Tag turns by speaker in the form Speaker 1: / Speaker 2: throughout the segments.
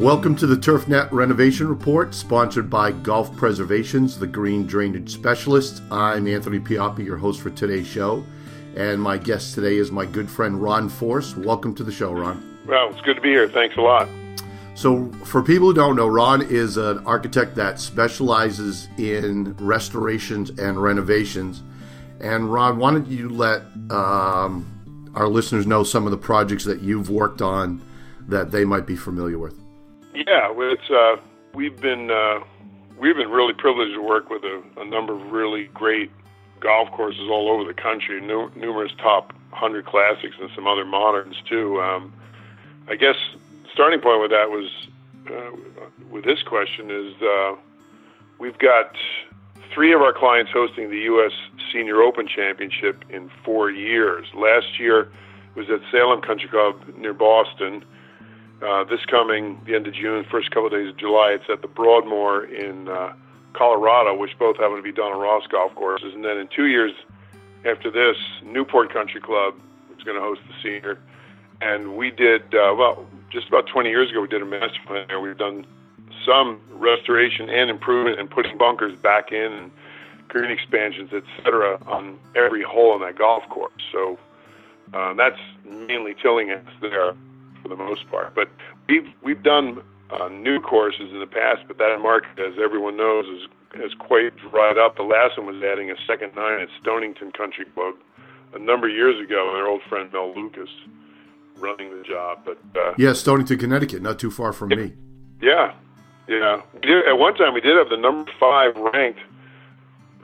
Speaker 1: Welcome to the TurfNet Renovation Report, sponsored by Golf Preservations, the green drainage specialist. I'm Anthony Pioppi, your host for today's show, and my guest today is my good friend Ron Forse. Welcome to the show, Ron.
Speaker 2: Well, it's good to be here. Thanks a lot.
Speaker 1: So, for people who don't know, Ron is an architect that specializes in restorations and renovations. And Ron, why don't you let um, our listeners know some of the projects that you've worked on that they might be familiar with?
Speaker 2: Yeah, it's uh, we've been uh, we've been really privileged to work with a, a, number of really great golf courses all over the country, nu- numerous top hundred classics and some other moderns too. Um, I guess starting point with that was uh, with this question is uh, we've got three of our clients hosting the U.S. Senior Open Championship in four years. Last year was at Salem Country Club near Boston. Uh, this coming the end of June, first couple of days of July, it's at the Broadmoor in uh, Colorado, which both happen to be Donald Ross golf courses. And then in two years after this, Newport Country Club is going to host the senior. And we did, uh, well, just about 20 years ago, we did a master plan there. We've done some restoration and improvement and putting bunkers back in and green expansions, et cetera, on every hole on that golf course. So uh, that's mainly Tillinghast there the most part. But we've we've done uh, new courses in the past, but that market, as everyone knows, is has quite dried up. The last one was adding a second nine at Stonington Country Club a number of years ago. Their old friend Mel Lucas running the job, but uh,
Speaker 1: yeah, Stonington, Connecticut, not too far from
Speaker 2: yeah,
Speaker 1: me.
Speaker 2: Yeah, yeah. Did, at one time, we did have the number five ranked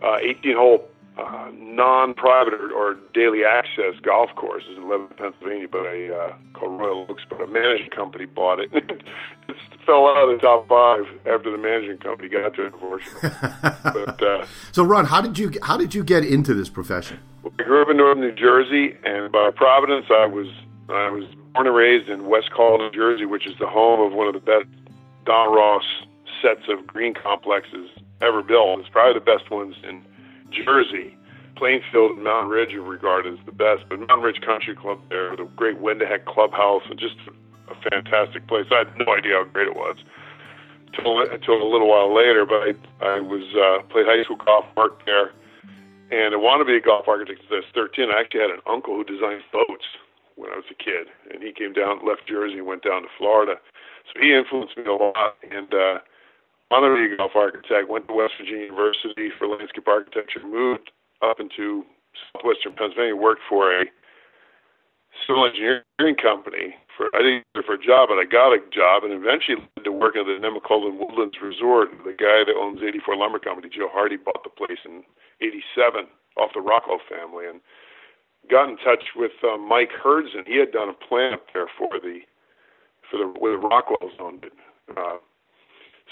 Speaker 2: uh, 18 hole uh, non-private or, or, daily access golf courses in Lebanon, Pennsylvania, but a uh, called Royal Oaks, but a management company bought it. it fell out of the top five after the management company got to it, unfortunately. but, uh,
Speaker 1: so, Ron, how did you how did you get into this profession?
Speaker 2: I grew up in northern New Jersey, and by Providence, I was I was born and raised in West Hall, New Jersey, which is the home of one of the best Don Ross sets of green complexes ever built. It's probably the best ones in Jersey. Plainfield and Mountain Ridge are regarded as the best, but Mountain Ridge Country Club there, the great Windaheck Clubhouse, and just a fantastic place. I had no idea how great it was until, until a little while later. But I, I was uh, played high school golf, worked there, and I wanted to be a golf architect since I was 13. I actually had an uncle who designed boats when I was a kid, and he came down, left Jersey, and went down to Florida. So he influenced me a lot, and uh, be a golf architect. Went to West Virginia University for landscape architecture. Moved up into southwestern Pennsylvania. Worked for a civil engineering company. For I didn't for a job, but I got a job, and eventually led to working at the Nemacolin Woodlands Resort. The guy that owns 84 Lumber Company, Joe Hardy, bought the place in '87 off the Rockwell family, and got in touch with uh, Mike Hurdzan. He had done a plan up there for the for the where the Rockwells owned it. Uh,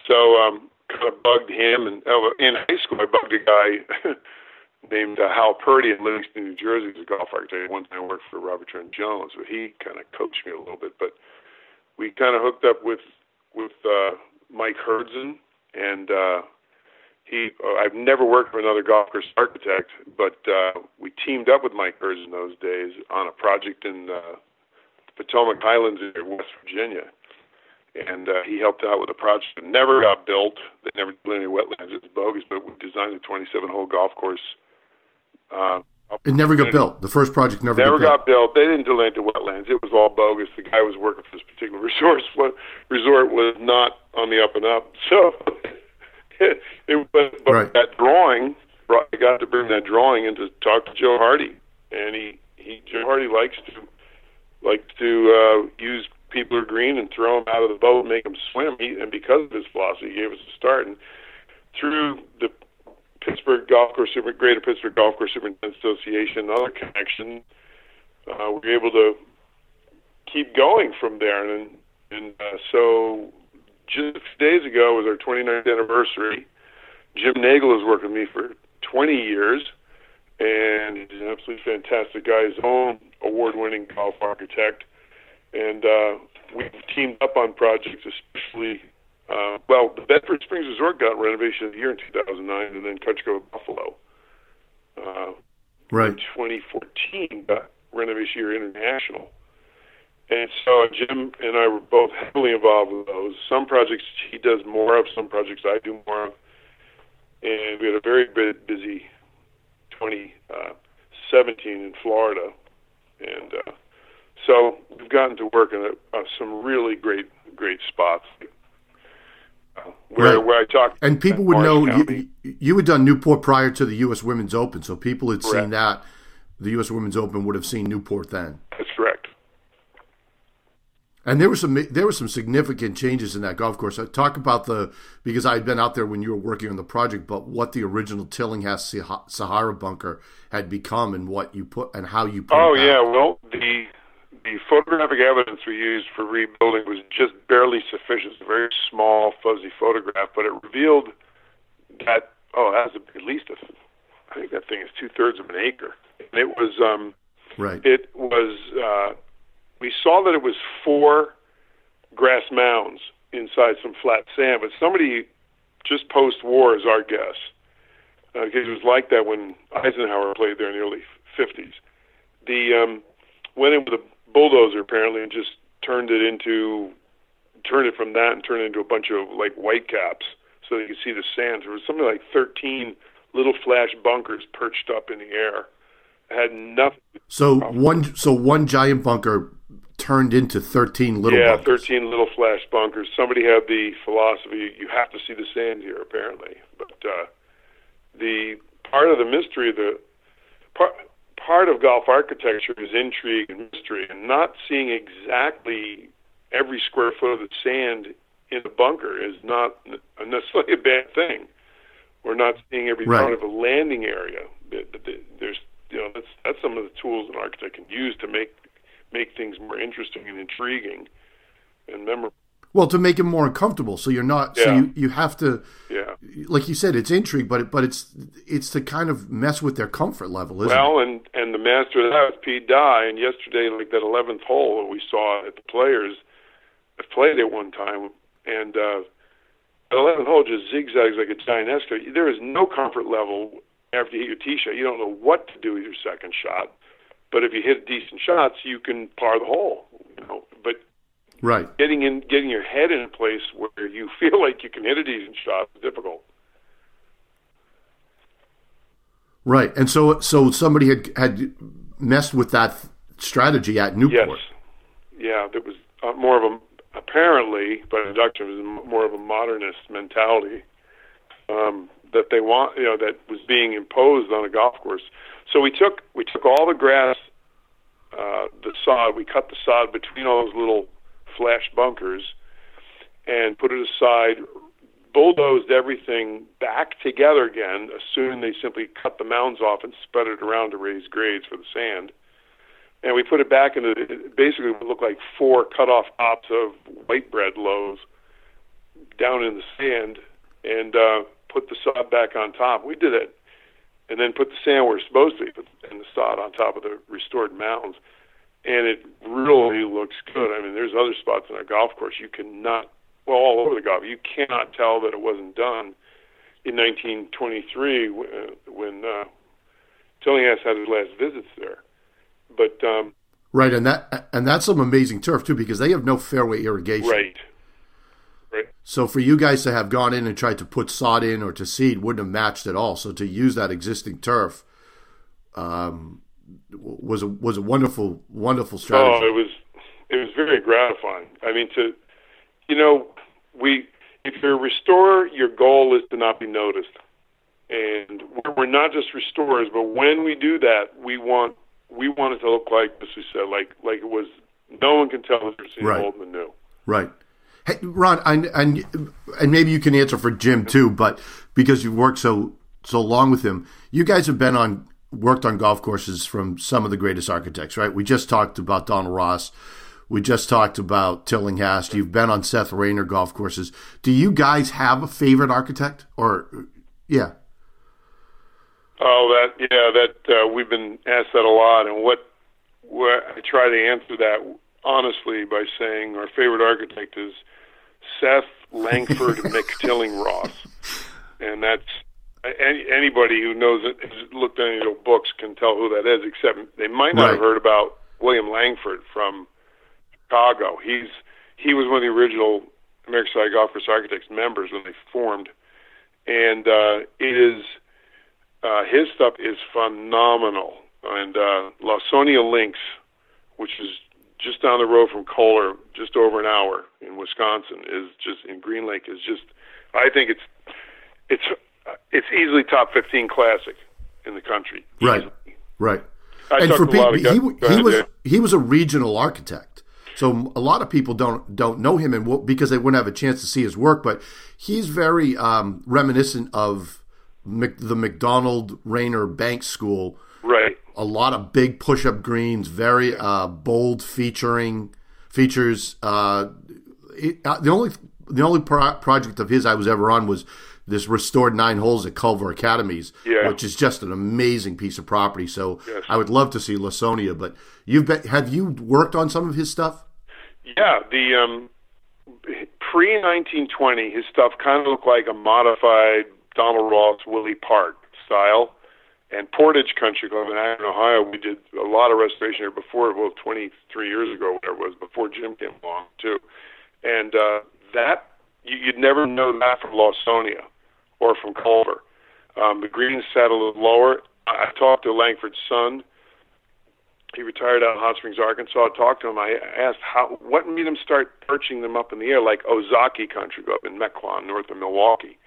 Speaker 2: so um, kind of bugged him, and oh, in high school I bugged a guy named uh, Hal Purdy in Livingston, New Jersey. He's a golf architect. One time I worked for Robert Trent Jones, but he kind of coached me a little bit. But we kind of hooked up with with uh, Mike Hurdzan, and uh, he. Uh, I've never worked for another golf course architect, but uh, we teamed up with Mike Hurdzan those days on a project in uh, Potomac Highlands in West Virginia and uh, he helped out with a project that never got built. They never did any wetlands. It's bogus, but we designed a 27-hole golf course. Uh,
Speaker 1: it never got built. The first project never,
Speaker 2: never
Speaker 1: got,
Speaker 2: built. They didn't delay the wetlands. It was all bogus. The guy was working for this particular resort. Resort was not on the up and up. So it, it but, but
Speaker 1: right.
Speaker 2: that drawing, I got to bring that drawing in to talk to Joe Hardy, and he he Joe Hardy likes to like to uh, use people are green and throw them out of the boat and make them swim. He, and because of his philosophy, he gave us a start. And through the Pittsburgh Golf Course, Super, Greater Pittsburgh Golf Course Superintendent Association, and other connections, uh, we were able to keep going from there. And and uh, so just days ago was our 29th anniversary. Jim Nagle has worked with me for 20 years, and he's an absolutely fantastic guy. His own award-winning golf architect and uh, we've teamed up on projects, especially. Uh, well, the Bedford Springs Resort got renovation of the year in 2009, and then Country Club Buffalo. Uh,
Speaker 1: right.
Speaker 2: In 2014, got renovation year international. And so Jim and I were both heavily involved with those. Some projects he does more of, some projects I do more of. And we had a very busy 2017 in Florida. And uh, so we've gotten to work in a, uh, some really great, great spots. Uh, where,
Speaker 1: Right.
Speaker 2: where I talked,
Speaker 1: And people would know
Speaker 2: Orange
Speaker 1: you,
Speaker 2: County.
Speaker 1: you had done Newport prior to the U.S. Women's Open, so people had seen that. The U.S. Women's Open would have seen Newport then.
Speaker 2: That's correct.
Speaker 1: And there were some there were some significant changes in that golf course. I talk about the because I had been out there when you were working on the project, but what the original Tillinghast Sahara bunker had become and what you put and how you put.
Speaker 2: Oh yeah, well the the photographic evidence we used for rebuilding was just barely sufficient. It's a very small, fuzzy photograph, but it revealed that oh, that was at least a, I think that thing is two thirds of an acre. And it was um,
Speaker 1: right.
Speaker 2: it was uh, we saw that it was four grass mounds inside some flat sand, but somebody just post war is our guess uh, because it was like that when Eisenhower played there in the early 50s. The um, went in with a bulldozer apparently and just turned it into turned it from that and turned it into a bunch of like white caps so you could see the sands. There was something like 13 little flash bunkers perched up in the air. It had nothing.
Speaker 1: So one so one giant bunker turned into thirteen little
Speaker 2: yeah,
Speaker 1: bunkers.
Speaker 2: 13 little flash bunkers. Somebody had the philosophy you have to see the sand here, apparently. But uh, the part of the mystery, the part, part of golf architecture is intrigue and mystery, and not seeing exactly every square foot of the sand in a bunker is not necessarily a bad thing. We're not seeing every
Speaker 1: Right.
Speaker 2: part of a landing area. Th- th- th- There's, you know, that's that's some of the tools an architect can use to make make things more interesting and intriguing and memorable.
Speaker 1: Well, to make it more uncomfortable, so you're not. So you, you have to,
Speaker 2: Yeah.
Speaker 1: like you said, it's intrigue, but it, but it's it's to kind of mess with their comfort level, isn't it?
Speaker 2: Well, and and the master of that was Pete Dye, and yesterday, like that eleventh hole that we saw at the Players, I played it one time, and uh, the eleventh hole just zigzags like a giant escalator. There is no comfort level after you hit your tee shot. You don't know what to do with your second shot, but if you hit decent shots, you can par the hole. You know, but
Speaker 1: Right.
Speaker 2: getting in, getting your head in a place where you feel like you can hit a decent shot is difficult.
Speaker 1: Right. And so so somebody had had messed with that strategy at Newport.
Speaker 2: Yes. Yeah, there was uh, more of a apparently by induction was more of a modernist mentality um, that they want, you know, that was being imposed on a golf course. So we took we took all the grass, uh, the sod, we cut the sod between all those little flash bunkers, and put it aside. Bulldozed everything back together again, assuming they simply cut the mounds off and spread it around to raise grades for the sand and we put it back into basically what looked like four cut off tops of white bread loaves down in the sand and uh, put the sod back on top. We did it, and then put the sand where it's supposed to be, and the sod on top of the restored mountains, and it really looks good. I mean, there's other spots on our golf course you cannot, well, all over the golf, you cannot tell that it wasn't done in 1923 uh, when uh, Tillinghast had his last visits there. But um,
Speaker 1: Right. And that and that's some amazing turf too, because they have no fairway irrigation.
Speaker 2: right, right,
Speaker 1: So for you guys to have gone in and tried to put sod in or to seed wouldn't have matched at all. So to use that existing turf um, was a was a wonderful wonderful strategy.
Speaker 2: Oh, it was it was very gratifying. I mean, to you know, we if you're a restorer, your goal is to not be noticed, and we're, not just restorers, but when we do that, we want we want it to look like, as we said, like like it was. No one can tell difference between
Speaker 1: Right.
Speaker 2: old and new.
Speaker 1: Right. Hey, Ron, and, and and maybe you can answer for Jim too, but because you've worked so so long with him, you guys have been on worked on golf courses from some of the greatest architects, right? We just talked about Donald Ross. We just talked about Tillinghast. You've been on Seth Raynor golf courses. Do you guys have a favorite architect, or yeah?
Speaker 2: Oh, that yeah, that uh, we've been asked that a lot, and what, what I try to answer that honestly by saying our favorite architect is Seth Langford McTilling Ross, and that's any, anybody who knows it, has looked at any of the books can tell who that is. Except they might not have heard about William Langford from Chicago. He's he was one of the original American Society Golf Course Architects members when they formed, and uh, it is uh, his stuff is phenomenal. And uh, Lawsonia Links, which is just down the road from Kohler, just over an hour in Wisconsin, is just in Green Lake is just. I think it's it's it's easily top fifteen classic in the country.
Speaker 1: Right,
Speaker 2: easily.
Speaker 1: right.
Speaker 2: I
Speaker 1: and for
Speaker 2: to a lot
Speaker 1: people, he, he was he was a regional architect. So a lot of people don't don't know him, and because they wouldn't have a chance to see his work. But he's very um, reminiscent of Mc, the McDonald Raynor Bank School.
Speaker 2: right.
Speaker 1: A lot of big push-up greens, very uh, bold featuring features. Uh, it, uh, the only the only pro- project of his I was ever on was this restored nine holes at Culver Academies,
Speaker 2: Yeah.
Speaker 1: which is just an amazing piece of property. So
Speaker 2: Yes.
Speaker 1: I would love to see Lawsonia, but you've been have you worked on some of his stuff?
Speaker 2: Yeah, the um, pre 1920, his stuff kind of looked like a modified Donald Ross Willie Park style. And Portage Country Club in Akron, Ohio, we did a lot of restoration here before, well, 23 years ago, whatever it was, before Jim came along, too. And uh, that, you, you'd never know that from Lawsonia or from Culver. Um, the greens sat a little lower. I, I talked to Langford's son, he retired out in Hot Springs, Arkansas. I talked to him. I asked how what made him start perching them up in the air like Ozaukee Country Club in Mequon, north of Milwaukee.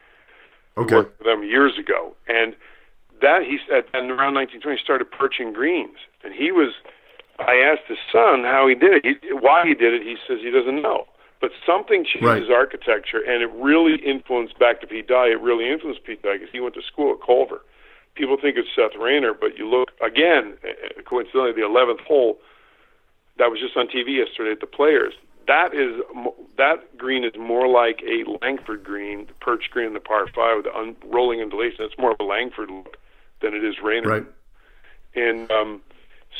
Speaker 1: Okay,
Speaker 2: Worked for them years ago, and that he said, and around 1920 he started perching greens, and he was. I asked his son how he did it, he, why he did it. He says he doesn't know, but something changed
Speaker 1: Right.
Speaker 2: his architecture, and it really influenced back to Pete Dye. It really influenced Pete Dye because he went to school at Culver people think it's Seth Raynor, but you look again, coincidentally, the 11th hole that was just on TV yesterday at the Players. That is that green is more like a Langford green, the perch green in the par five with the un- rolling undulation. It's more of a Langford look than it is Raynor.
Speaker 1: right.
Speaker 2: And um,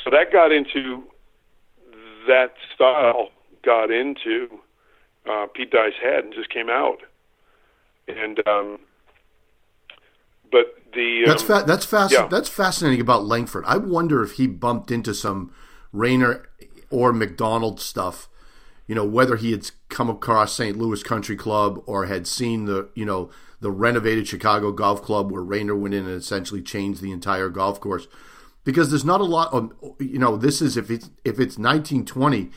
Speaker 2: so that got into that style got into uh, Pete Dye's head and just came out. And um, but the
Speaker 1: That's
Speaker 2: um,
Speaker 1: fa- that's fasc-
Speaker 2: yeah.
Speaker 1: that's fascinating about Langford. I wonder if he bumped into some Raynor or McDonald stuff. You know, whether he had come across St. Louis Country Club or had seen the you know the renovated Chicago Golf Club where Raynor went in and essentially changed the entire golf course. Because there's not a lot of you know this is if it's if it's 1920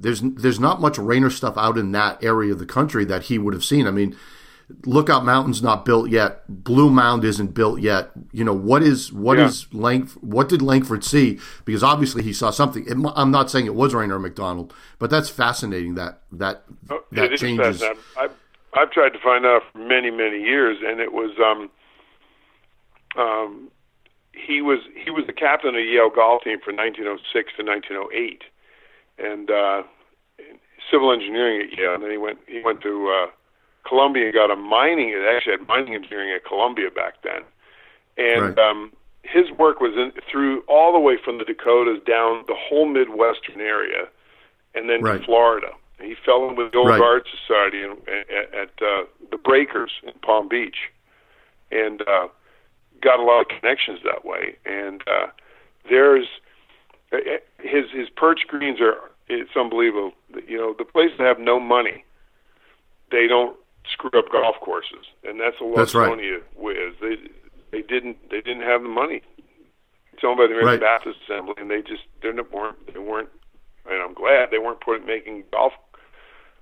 Speaker 1: there's there's not much Raynor stuff out in that area of the country that he would have seen. I mean, Lookout Mountain's not built yet. Blue Mound isn't built yet. You know what is what
Speaker 2: Yeah.
Speaker 1: is What did Langford see? Because obviously he saw something. It, I'm not saying it was Raynor or McDonald, but that's fascinating. That that
Speaker 2: Oh,
Speaker 1: that changes.
Speaker 2: I've, I've tried to find out for many, many years, and it was um, um, he was he was the captain of the Yale golf team from 1906 to 1908, and uh, civil engineering at Yale. And then he went he went to uh, Columbia and got a mining. It actually had mining engineering at Columbia back then, and
Speaker 1: Right.
Speaker 2: um, his work was in, through all the way from the Dakotas down the whole Midwestern area, and then
Speaker 1: Right.
Speaker 2: to Florida. He fell in with the Old
Speaker 1: Right.
Speaker 2: Guard Society in, at, at uh, the Breakers in Palm Beach, and uh, got a lot of connections that way. And uh, there's uh, his his perch greens are it's unbelievable. You know, the places that have no money, they don't screw up golf courses, and that's a
Speaker 1: That's right.
Speaker 2: With they they didn't they didn't have the money. It's owned by the American
Speaker 1: Right.
Speaker 2: Baptist Assembly, and they just they weren't they weren't. And I'm glad they weren't putting making golf.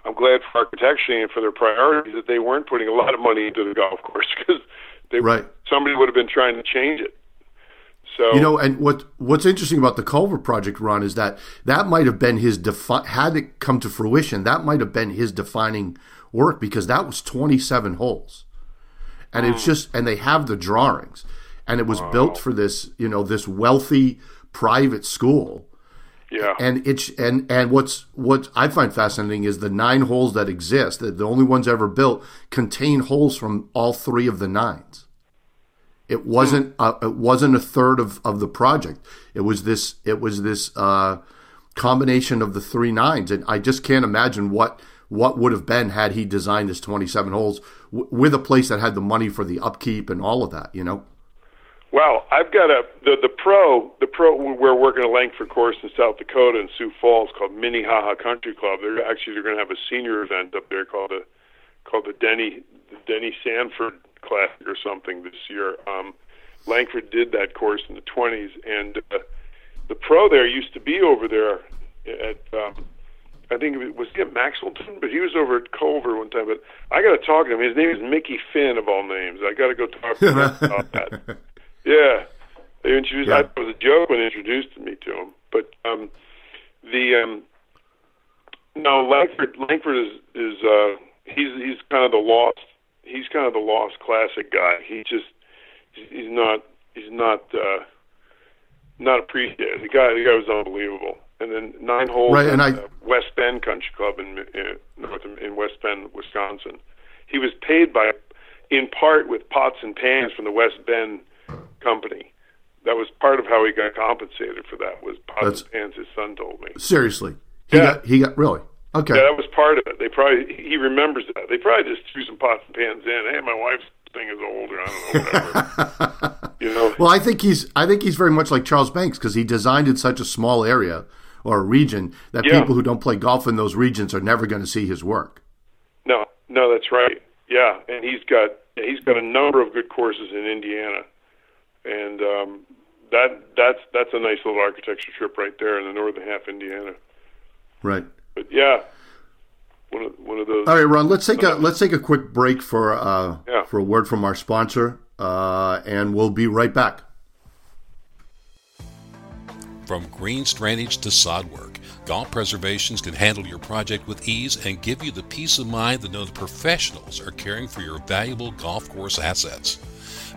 Speaker 2: I'm glad for architecture and for their priorities that they weren't putting a lot of money into the golf course because they
Speaker 1: Right.
Speaker 2: somebody would have been trying to change it. So
Speaker 1: You know, and what what's interesting about the Culver project, Ron, is that that might have been his defi- had it come to fruition, that might have been his defining work because that was 27 holes, and it's hmm. just and they have the drawings, and it was built for this you know this wealthy private school,
Speaker 2: yeah,
Speaker 1: and it's and and what's what I find fascinating is the nine holes that exist, that the only ones ever built, contain holes from all three of the nines. It wasn't uh, it wasn't a third of, of the project. It was this it was this uh, combination of the three nines, and I just can't imagine what what would have been had he designed this twenty seven holes w- with a place that had the money for the upkeep and all of that. You know.
Speaker 2: Well, I've got a the the pro the pro we're working a Langford course in South Dakota in Sioux Falls called Minnehaha Country Club. They're actually they're going to have a senior event up there called the called the Denny the Denny Sanford Classic or something this year. Um, Langford did that course in the 20s, and uh, the pro there used to be over there at um, I think it was he at Maxwellton, but he was over at Culver one time. But I got to talk to him. His name is Mickey Finn of all names. I got to go talk to him about that. Yeah, they introduced. Yeah. I was a joke when they introduced me to him, but um, the um, no Langford. Langford is is uh, he's he's kind of the lost. He's kind of the lost classic guy. He just he's not he's not uh, not appreciated. The guy the guy was unbelievable. And then nine holes
Speaker 1: right, and I,
Speaker 2: uh, West Bend Country Club in, in North in West Bend, Wisconsin. He was paid by in part with pots and pans from the West Bend company. That was part of how he got compensated for that. Was pots and pans? His son told me.
Speaker 1: Seriously, he yeah. got he got really okay.
Speaker 2: Yeah, that was part of it. They probably he remembers that. They probably just threw some pots and pans in. Hey, my wife's thing is older. I don't know whatever. you know.
Speaker 1: Well, I think he's I think he's very much like Charles Banks because he designed in such a small area or a region that yeah. people who don't play golf in those regions are never going to see his work.
Speaker 2: No, no, that's right. Yeah, and he's got he's got a number of good courses in Indiana, and um, that that's that's a nice little architecture trip right there in the northern half of Indiana.
Speaker 1: Right.
Speaker 2: But yeah, one of one of those.
Speaker 1: All right, Ron. Let's take a let's take a quick break for uh, yeah. for a word from our sponsor, uh, and we'll be right back.
Speaker 3: From green drainage to sod work, Golf Preservations can handle your project with ease and give you the peace of mind to know the professionals are caring for your valuable golf course assets.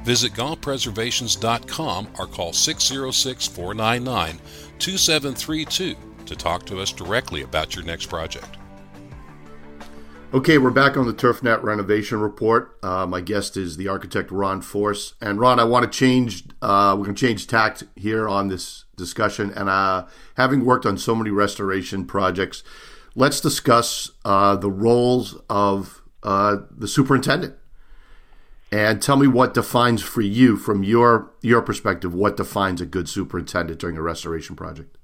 Speaker 3: Visit golfpreservations.com or call 606 499 2732 to talk to us directly about your next project.
Speaker 1: Okay, we're back on the TurfNet renovation report. Uh, my guest is the architect Ron Forse, and Ron, I want to change. Uh, we're going to change tact here on this discussion, and uh, having worked on so many restoration projects, let's discuss uh, the roles of uh, the superintendent, and tell me what defines for you, from your your perspective, what defines a good superintendent during a restoration project.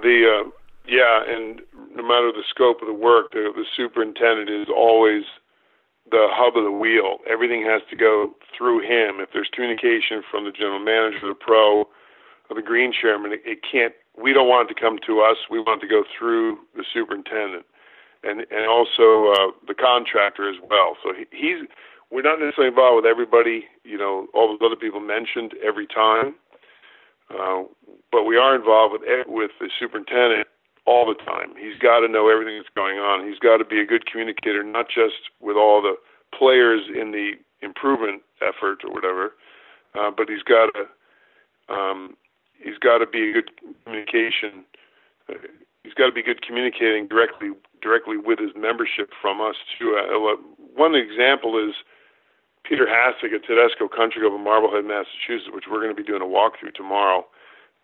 Speaker 2: The uh, yeah, and no matter the scope of the work, the, the superintendent is always the hub of the wheel. Everything has to go through him. If there's communication from the general manager, the pro, or the green chairman, it, it can't. We don't want it to come to us. We want it to go through the superintendent, and and also uh, the contractor as well. So he, he's. We're not necessarily involved with everybody. You know, all those other people mentioned every time. Uh, but we are involved with with the superintendent all the time. He's got to know everything that's going on. He's got to be a good communicator, not just with all the players in the improvement effort or whatever, uh, but he's got to um, he's got to be a good communication. Uh, he's got to be good communicating directly directly with his membership from us too. Uh, one example is Peter Hassick at Tedesco Country Club in Marblehead, Massachusetts, which we're going to be doing a walkthrough tomorrow,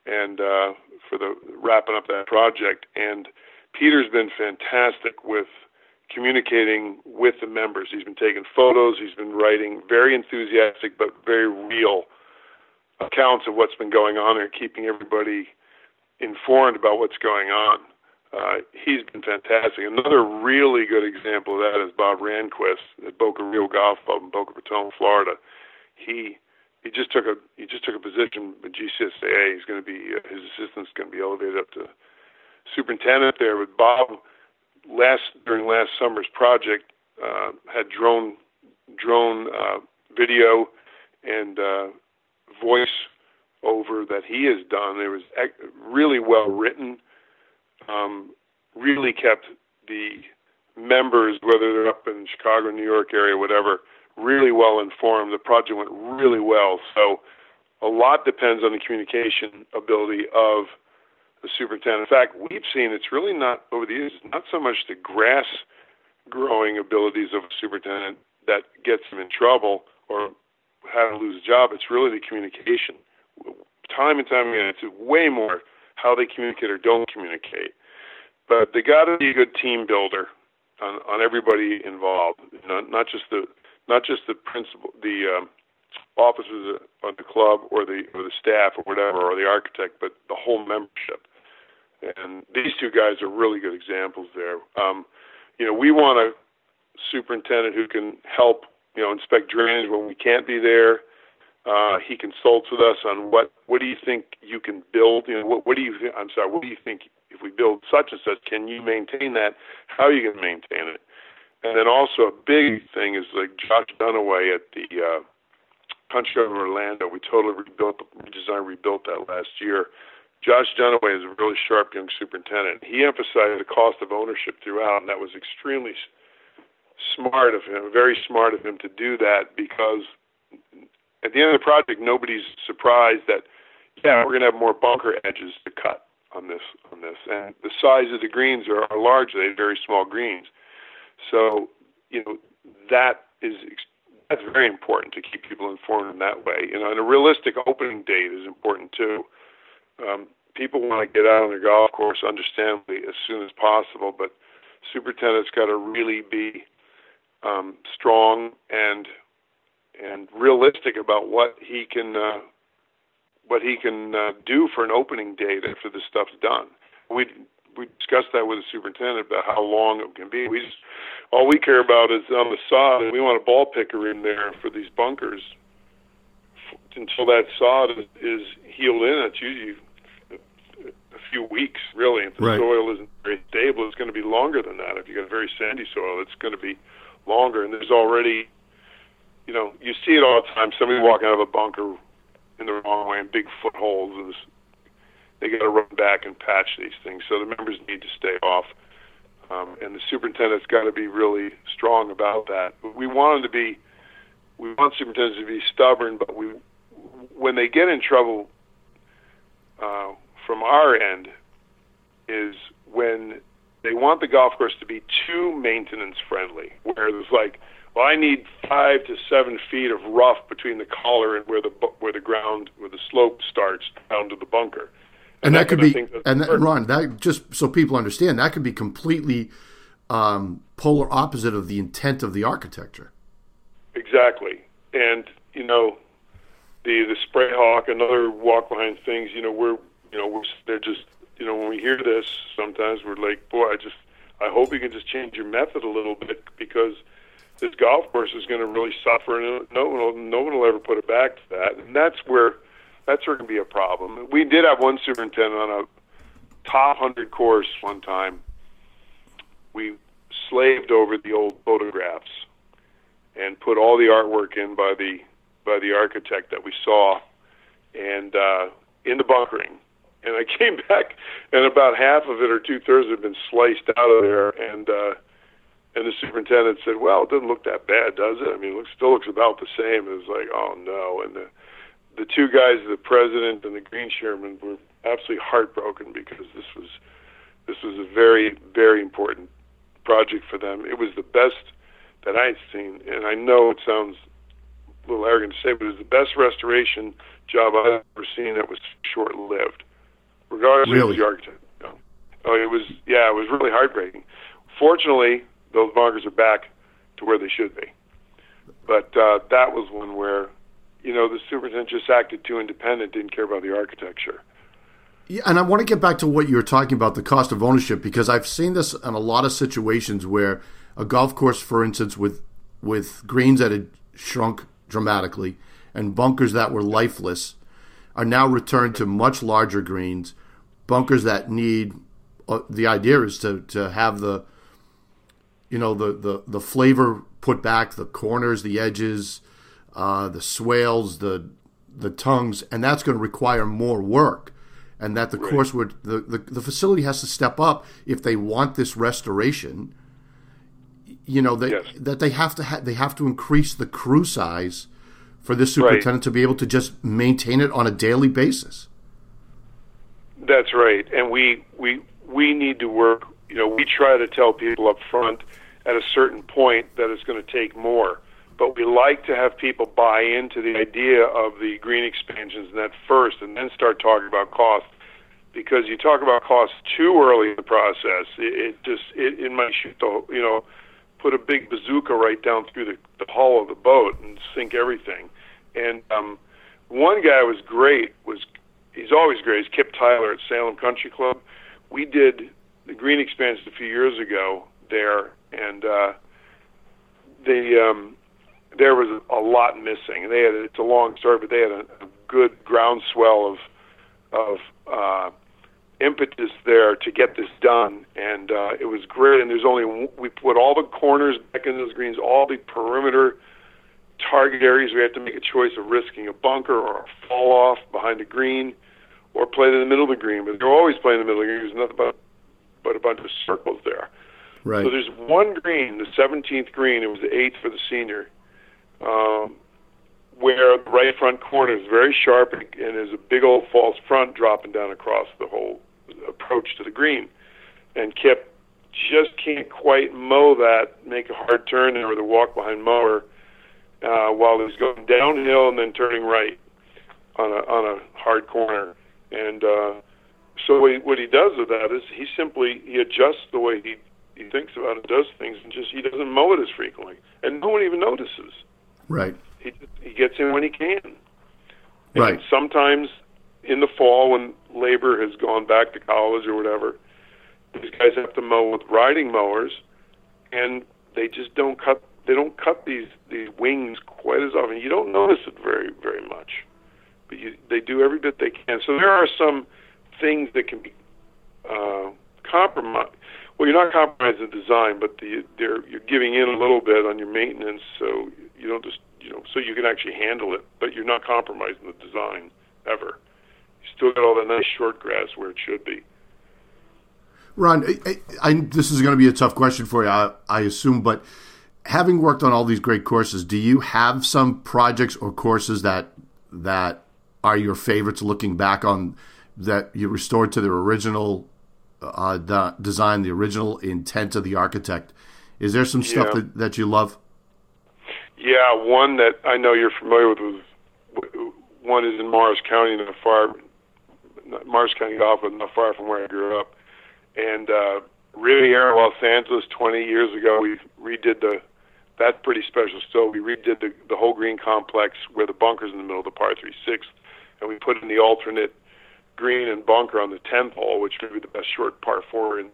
Speaker 2: and uh, for the wrapping up that project. And Peter's been fantastic with communicating with the members. He's been taking photos. He's been writing very enthusiastic but very real accounts of what's been going on there, keeping everybody informed about what's going on. Uh, he's been fantastic. Another really good example of that is Bob Randquist at Boca Rio Golf Club in Boca Raton, Florida. He he just took a he just took a position with GCSAA. He's going to be uh, his assistant's going to be elevated up to superintendent there. But Bob, last during last summer's project, uh, had drone drone uh, video and uh, voice over that he has done. It was really well written. Um, really kept the members, whether they're up in Chicago, New York area, whatever, really well informed. The project went really well. So a lot depends on the communication ability of the superintendent. In fact, we've seen it's really not over the years, not so much the grass growing abilities of a superintendent that gets him in trouble or how to lose a job. It's really the communication. Time and time again, it's way more how they communicate or don't communicate. But they got to be a good team builder on, on everybody involved, not, not just the not just the principal, the um, officers of the club or the or the staff or whatever or the architect, but the whole membership. And these two guys are really good examples there. Um, you know, we want a superintendent who can help, you know, inspect drainage when we can't be there. Uh, he consults with us on what what do you think you can build? You know, what what do you? I'm sorry, what do you think if we build such and such? Can you maintain that? How are you going to maintain it? And then also a big thing is like Josh Dunaway at the uh, Country of Orlando. We totally rebuilt, redesigned, rebuilt that last year. Josh Dunaway is a really sharp young superintendent. He emphasized the cost of ownership throughout, and that was extremely smart of him, very smart of him to do that because at the end of the project, nobody's surprised that yeah, we're going to have more bunker edges to cut on this on this, and the size of the greens are, are large. They're very small greens, so you know that is that's very important to keep people informed in that way. You know, and a realistic opening date is important too. Um, people want to get out on the golf course, understandably, as soon as possible, but superintendent's got to really be um, strong and and realistic about what he can uh, what he can uh, do for an opening date after this stuff's done. We we discussed that with the superintendent about how long it can be. We just all we care about is on the sod, and we want a ball picker in there for these bunkers until that sod is, is healed in. It's usually a few weeks, really. If the right. soil isn't very stable, it's going to be longer than that. If you got very sandy soil, it's going to be longer. And there's already, you know, you see it all the time. Somebody walking out of a bunker in the wrong way and big footholds, and they got to run back and patch these things. So the members need to stay off. Um, and the superintendent's got to be really strong about that. We want them to be, we want superintendents to be stubborn, but we, when they get in trouble, uh, from our end, is when they want the golf course to be too maintenance friendly, where there's like, well, I need five to seven feet of rough between the collar and where the where the ground where the slope starts down to the bunker.
Speaker 1: And, and that, could be, and that, Ron, that just so people understand, that could be completely um, polar opposite of the intent of the architecture.
Speaker 2: Exactly, and you know, the the spray hawk and other walk behind things. You know, we're you know we're they're just you know, when we hear this, sometimes we're like, boy, I just, I hope you can just change your method a little bit because this golf course is going to really suffer, and no one, will, no one will ever put it back to that. And that's where, that's where it can be a problem. We did have one superintendent on a top hundred course one time. We slaved over the old photographs and put all the artwork in by the by the architect that we saw, and uh, in the bunkering and I came back, and about half of it or two thirds had been sliced out of there, and uh, and the superintendent said, "Well, it doesn't look that bad, does it? I mean, it looks, still looks about the same." It was like, "Oh no!" And the the two guys, the president and the green chairman, were absolutely heartbroken because this was this was a very very important project for them. It was the best that I'd seen, and I know it sounds a little arrogant to say, but it was the best restoration job I've ever seen that was short lived regardless really? of the architect. Oh, it was yeah, it was really heartbreaking. Fortunately, those bunkers are back to where they should be. But uh, that was one where, you know, the superintendent just acted too independent, didn't care about the architecture.
Speaker 1: Yeah, and I want to get back to what you were talking about the cost of ownership because I've seen this in a lot of situations where a golf course, for instance, with with greens that had shrunk dramatically and bunkers that were lifeless, are now returned to much larger greens bunkers that need. Uh, the idea is to to have the, you know, the the the flavor put back, the corners, the edges, uh, the swales, the the tongues, and that's going to require more work. And that the right. course would the, the the facility has to step up if they want this restoration. You know that yes. that they have to ha- they have to increase the crew size for this superintendent right. to be able to just maintain it on a daily basis.
Speaker 2: That's right, and we we we need to work. You know, we try to tell people up front at a certain point that it's going to take more, but we like to have people buy into the idea of the green expansions that first, and then start talking about cost. Because you talk about cost too early in the process, it, it just it, it might shoot the you know put a big bazooka right down through the, the hull of the boat and sink everything. And um, one guy was great. Was he's always great. Is Kip Tyler at Salem Country Club. We did the green expansion a few years ago there, and uh, they um, there was a lot missing. They had it's a long story, but they had a, a good groundswell of of uh, impetus there to get this done, and uh, it was great. And there's only we put all the corners back into those greens, all the perimeter target areas. We had to make a choice of risking a bunker or a fall off behind the green, or play in the middle of the green. But they're always playing in the middle of the green. There's nothing but but a bunch of circles there.
Speaker 1: Right.
Speaker 2: So there's one green, the 17th green. It was the eighth for the senior. Um, where the right front corner is very sharp and, there's a big old false front dropping down across the whole approach to the green. And Kip just can't quite mow that, make a hard turn or the walk behind mower uh, while he's going downhill and then turning right on a on a hard corner. And uh, so what he, what he does with that is he simply he adjusts the way he he thinks about it, does things, and just he doesn't mow it as frequently, and no one even notices.
Speaker 1: Right.
Speaker 2: He he gets in when he can. And
Speaker 1: Right.
Speaker 2: Sometimes in the fall when labor has gone back to college or whatever, these guys have to mow with riding mowers, and they just don't cut. They don't cut these these wings quite as often. You don't notice it very very much, but you, they do every bit they can. So there are some things that can be uh, compromised. Well, you're not compromising the design, but the, they're, you're giving in a little bit on your maintenance, so you don't just you know so you can actually handle it, but you're not compromising the design ever. You still got all the nice short grass where it should be.
Speaker 1: Ron, I, I, this is going to be a tough question for you, I, I assume, but having worked on all these great courses, do you have some projects or courses that that are your favorites looking back on that you restored to their original uh, the design, the original intent of the architect? Is there some stuff
Speaker 2: Yeah.
Speaker 1: that, that you love?
Speaker 2: Yeah, one that I know you're familiar with was one is in Morris County, not far Morris County Golf, but not far from where I grew up. And uh, Riviera, Los Angeles, 20 years ago, we redid the. That's pretty special. Still, we redid the the whole green complex where the bunker's in the middle of the par three sixth, and we put in the alternate green and bunker on the tenth hole, which may be the best short par four in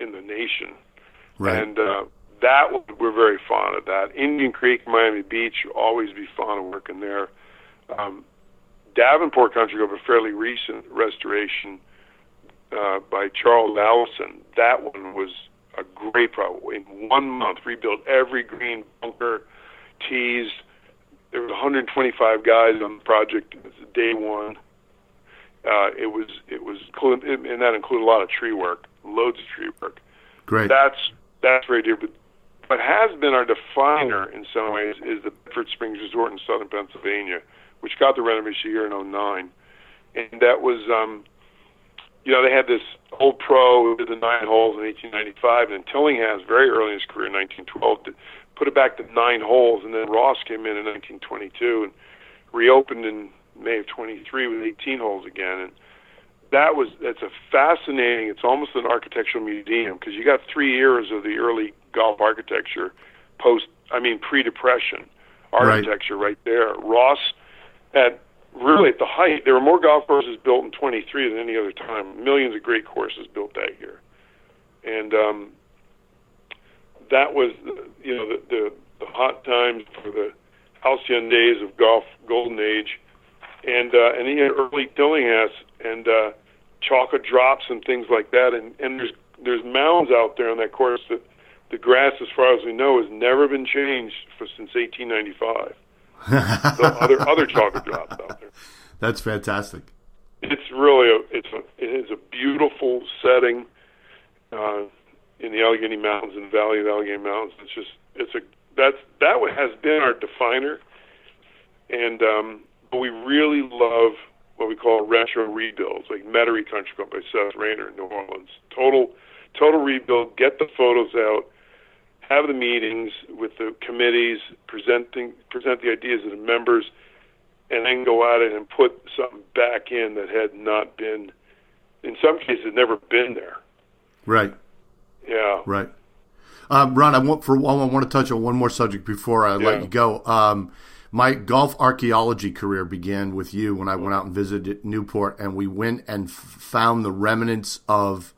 Speaker 2: in the nation.
Speaker 1: Right.
Speaker 2: And uh, that we're very fond of that. Indian Creek, Miami Beach, always be fond of working there. Um, Davenport Country Club, a fairly recent restoration uh, by Charles Alison. That one was a great project. In one month, rebuilt every green bunker, tees. There was 125 guys on the project. Day one. Uh, it was it was and that included a lot of tree work, loads of tree work
Speaker 1: Great.
Speaker 2: that's that's very dear. But what has been our definer in some ways is the Bedford Springs Resort in southern Pennsylvania, which got the renovation year in '09, and that was, um, you know, they had this old pro who did the nine holes in 1895, and Tillinghast very early in his career, in 1912, did, put it back to nine holes, and then Ross came in in 1922 and reopened in May of 23 with 18 holes again, and that was it's a fascinating it's almost an architectural museum because you got three years of the early golf architecture post i mean pre-depression architecture right, there. Ross at really at the height there were more golf courses built in 23 than any other time. Millions of great courses built that year. And um that was you know the the, the hot times for the halcyon days of golf golden age and uh, and he had early Tillinghast and uh, chocolate drops and things like that. And and there's there's mounds out there on that course that the grass, as far as we know, has never been changed for since 1895. so other other chocolate drops out there.
Speaker 1: That's fantastic.
Speaker 2: It's really a it's a it is a beautiful setting uh, in the Allegheny Mountains and the Valley of the Allegheny Mountains. It's just it's a that's that has been our definer, and um, but we really love what we call retro rebuilds, like Metairie Country Club by Seth Raynor in New Orleans. Total total rebuild. Get the photos out. Have the meetings with the committees, presenting present the ideas to the members, and then go at it and put something back in that had not been, in some cases, never been there.
Speaker 1: Right.
Speaker 2: Yeah.
Speaker 1: Right. Um, Ron, I want for one, I want to touch on one more subject before I
Speaker 2: Yeah.
Speaker 1: let you go. Um, my golf archaeology career began with you when I went out and visited Newport, and we went and f- found the remnants of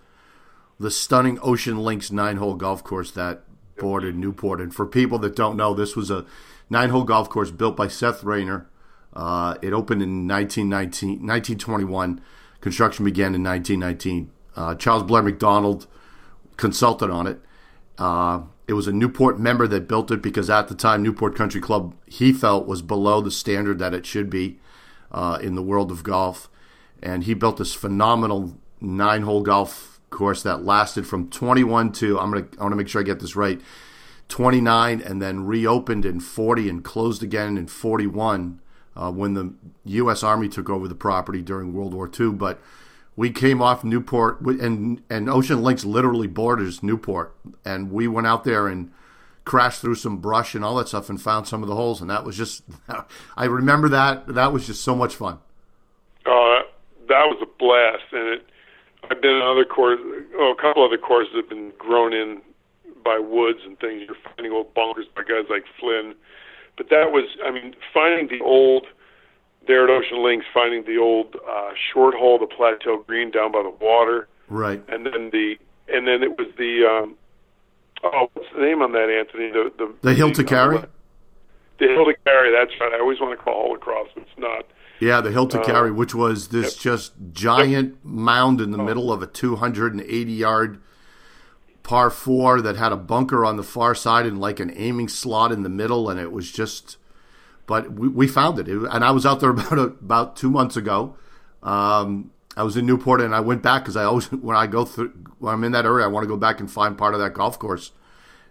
Speaker 1: the stunning Ocean Links nine hole golf course that bordered Newport. And for people that don't know, this was a nine hole golf course built by Seth Raynor. Uh, it opened in 1919, 1921. Construction began in 1919. Uh, Charles Blair McDonald consulted on it. Uh, it was a Newport member that built it because at the time Newport Country Club he felt was below the standard that it should be uh, in the world of golf, and he built this phenomenal nine-hole golf course that lasted from 21 to I'm gonna I want to make sure I get this right, 29, and then reopened in 40 and closed again in 41 uh, when the U.S. Army took over the property during World War II, but we came off Newport, and and Ocean Links literally borders Newport, and we went out there and crashed through some brush and all that stuff and found some of the holes, and that was just, I remember that that was just so much fun.
Speaker 2: Oh, that, that was a blast, and it. I've been on other courses, oh, a couple other courses have been grown in by woods and things. You're finding old bunkers by guys like Flynn, but that was, I mean, finding the old there at Ocean Links, finding the old uh, short hole, the Plateau Green down by the water.
Speaker 1: Right.
Speaker 2: And then the and then it was the um, oh, what's the name on that, Anthony? The the,
Speaker 1: the hill to carry.
Speaker 2: The hill to carry. That's right. I always want to call it across. It's not.
Speaker 1: Yeah, the hill to uh, carry, which was this yep. just giant yep. mound in the oh. middle of a 280 yard par four that had a bunker on the far side and like an aiming slot in the middle, and it was just but we, we found it. it. and I was out there about a, about two months ago. Um, I was in Newport, and I went back because I always when I go through when I'm in that area, I want to go back and find part of that golf course,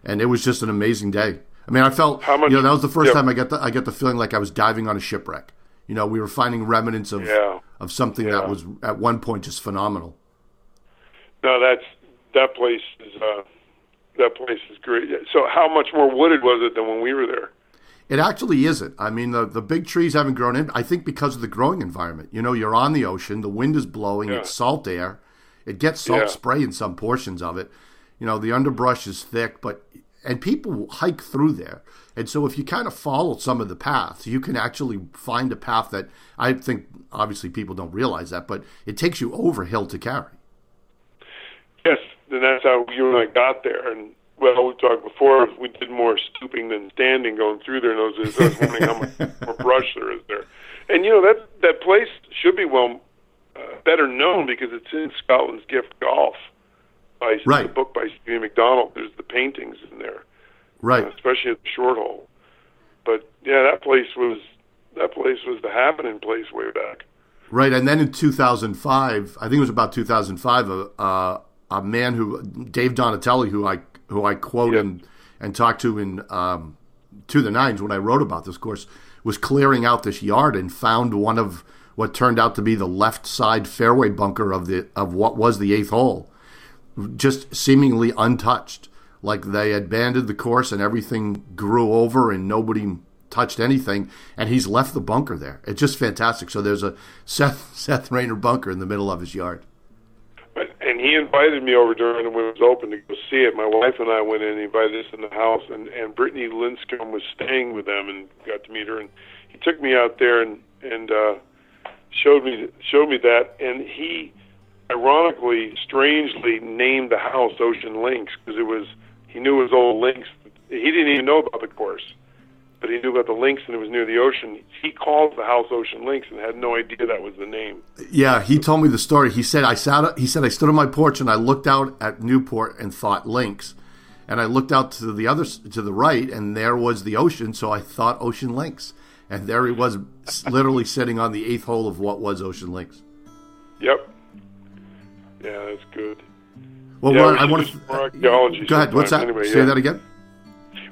Speaker 1: and it was just an amazing day. I mean, I felt How much, you know that was the first time I get the I get the feeling like I was diving on a shipwreck. You know, we were finding remnants of
Speaker 2: yeah.
Speaker 1: of something
Speaker 2: yeah.
Speaker 1: that was at one point just phenomenal.
Speaker 2: No, that's that place is uh, that place is great. So, how much more wooded was it than when we were there?
Speaker 1: It actually isn't. I mean, the, the big trees haven't grown in. I think because of the growing environment. You know, you're on the ocean, the wind is blowing, yeah. it's salt air. It gets salt yeah. spray in some portions of it. You know, the underbrush is thick, but and people hike through there. And so if you kind of follow some of the paths, you can actually find a path that I think obviously people don't realize that, but it takes you over hill to carry.
Speaker 2: Yes, and that's how you and I got there. And well, we talked before. We did more stooping than standing going through there. And I was, wondering how much more brush there is there. And you know that that place should be well uh, better known because it's in Scotland's Gift Golf, by
Speaker 1: right.
Speaker 2: the book by Stephen Macdonald. There's the paintings in there,
Speaker 1: right?
Speaker 2: Uh, especially at the short hole. But yeah, that place was that place was the happening place way back.
Speaker 1: Right, and then in 2005, I think it was about 2005, uh, uh, a man who Dave Donatelli, who I who I quote and and talked to in um, to the nines when I wrote about this course, was clearing out this yard and found one of what turned out to be the left side fairway bunker of the of what was the eighth hole, just seemingly untouched. Like they had banded the course and everything grew over and nobody touched anything, and he's left the bunker there. It's just fantastic. So there's a Seth Seth Raynor bunker in the middle of his yard
Speaker 2: he invited me over during it was open to go see it. My wife and I went in. He invited us in the house, and and Brittany Lincicome was staying with them, and got to meet her. And he took me out there and and uh, showed me showed me that. And he, ironically, strangely named the house Ocean Links because it was he knew it was old links. He didn't even know about the course but he knew about the links and it was near the ocean. He called the house Ocean Links and had no idea that was the name.
Speaker 1: Yeah, he told me the story. He said I sat. He said I stood on my porch and I looked out at Newport and thought links, and I looked out to the other to the right and there was the ocean. So I thought Ocean Links, and there he was, literally sitting on the eighth hole of what was Ocean Links.
Speaker 2: Yep. Yeah, that's good.
Speaker 1: Well,
Speaker 2: yeah,
Speaker 1: Ron, I want to.
Speaker 2: Archaeology.
Speaker 1: Go ahead. What's that?
Speaker 2: Anyway,
Speaker 1: Say
Speaker 2: yeah.
Speaker 1: that again.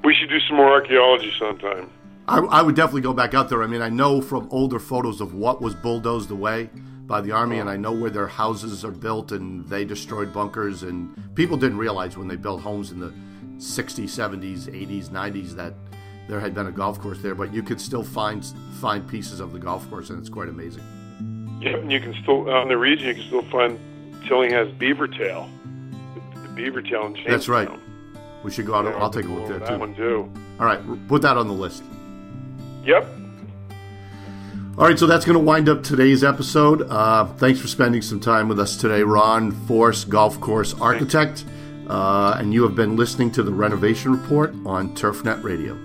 Speaker 2: We should do some more archaeology sometime.
Speaker 1: I, I, would definitely go back out there. I mean, I know from older photos of what was bulldozed away by the army, and I know where their houses are built, and they destroyed bunkers. And people didn't realize when they built homes in the 60s, 70s, 80s, 90s that there had been a golf course there. But you could still find find pieces of the golf course, and it's quite amazing.
Speaker 2: Yeah, and you can still on the region you can still find Tillinghast Beaver Tail, the Beaver Tail in Jamestown.
Speaker 1: That's right. We should go out. I'll take a look there
Speaker 2: that
Speaker 1: too.
Speaker 2: one too.
Speaker 1: All right, put that on the list.
Speaker 2: Yep.
Speaker 1: All right, so that's going to wind up today's episode. Uh, thanks for spending some time with us today, Ron Forse, golf course architect. Uh, and you have been listening to the Renovation Report on TurfNet Radio.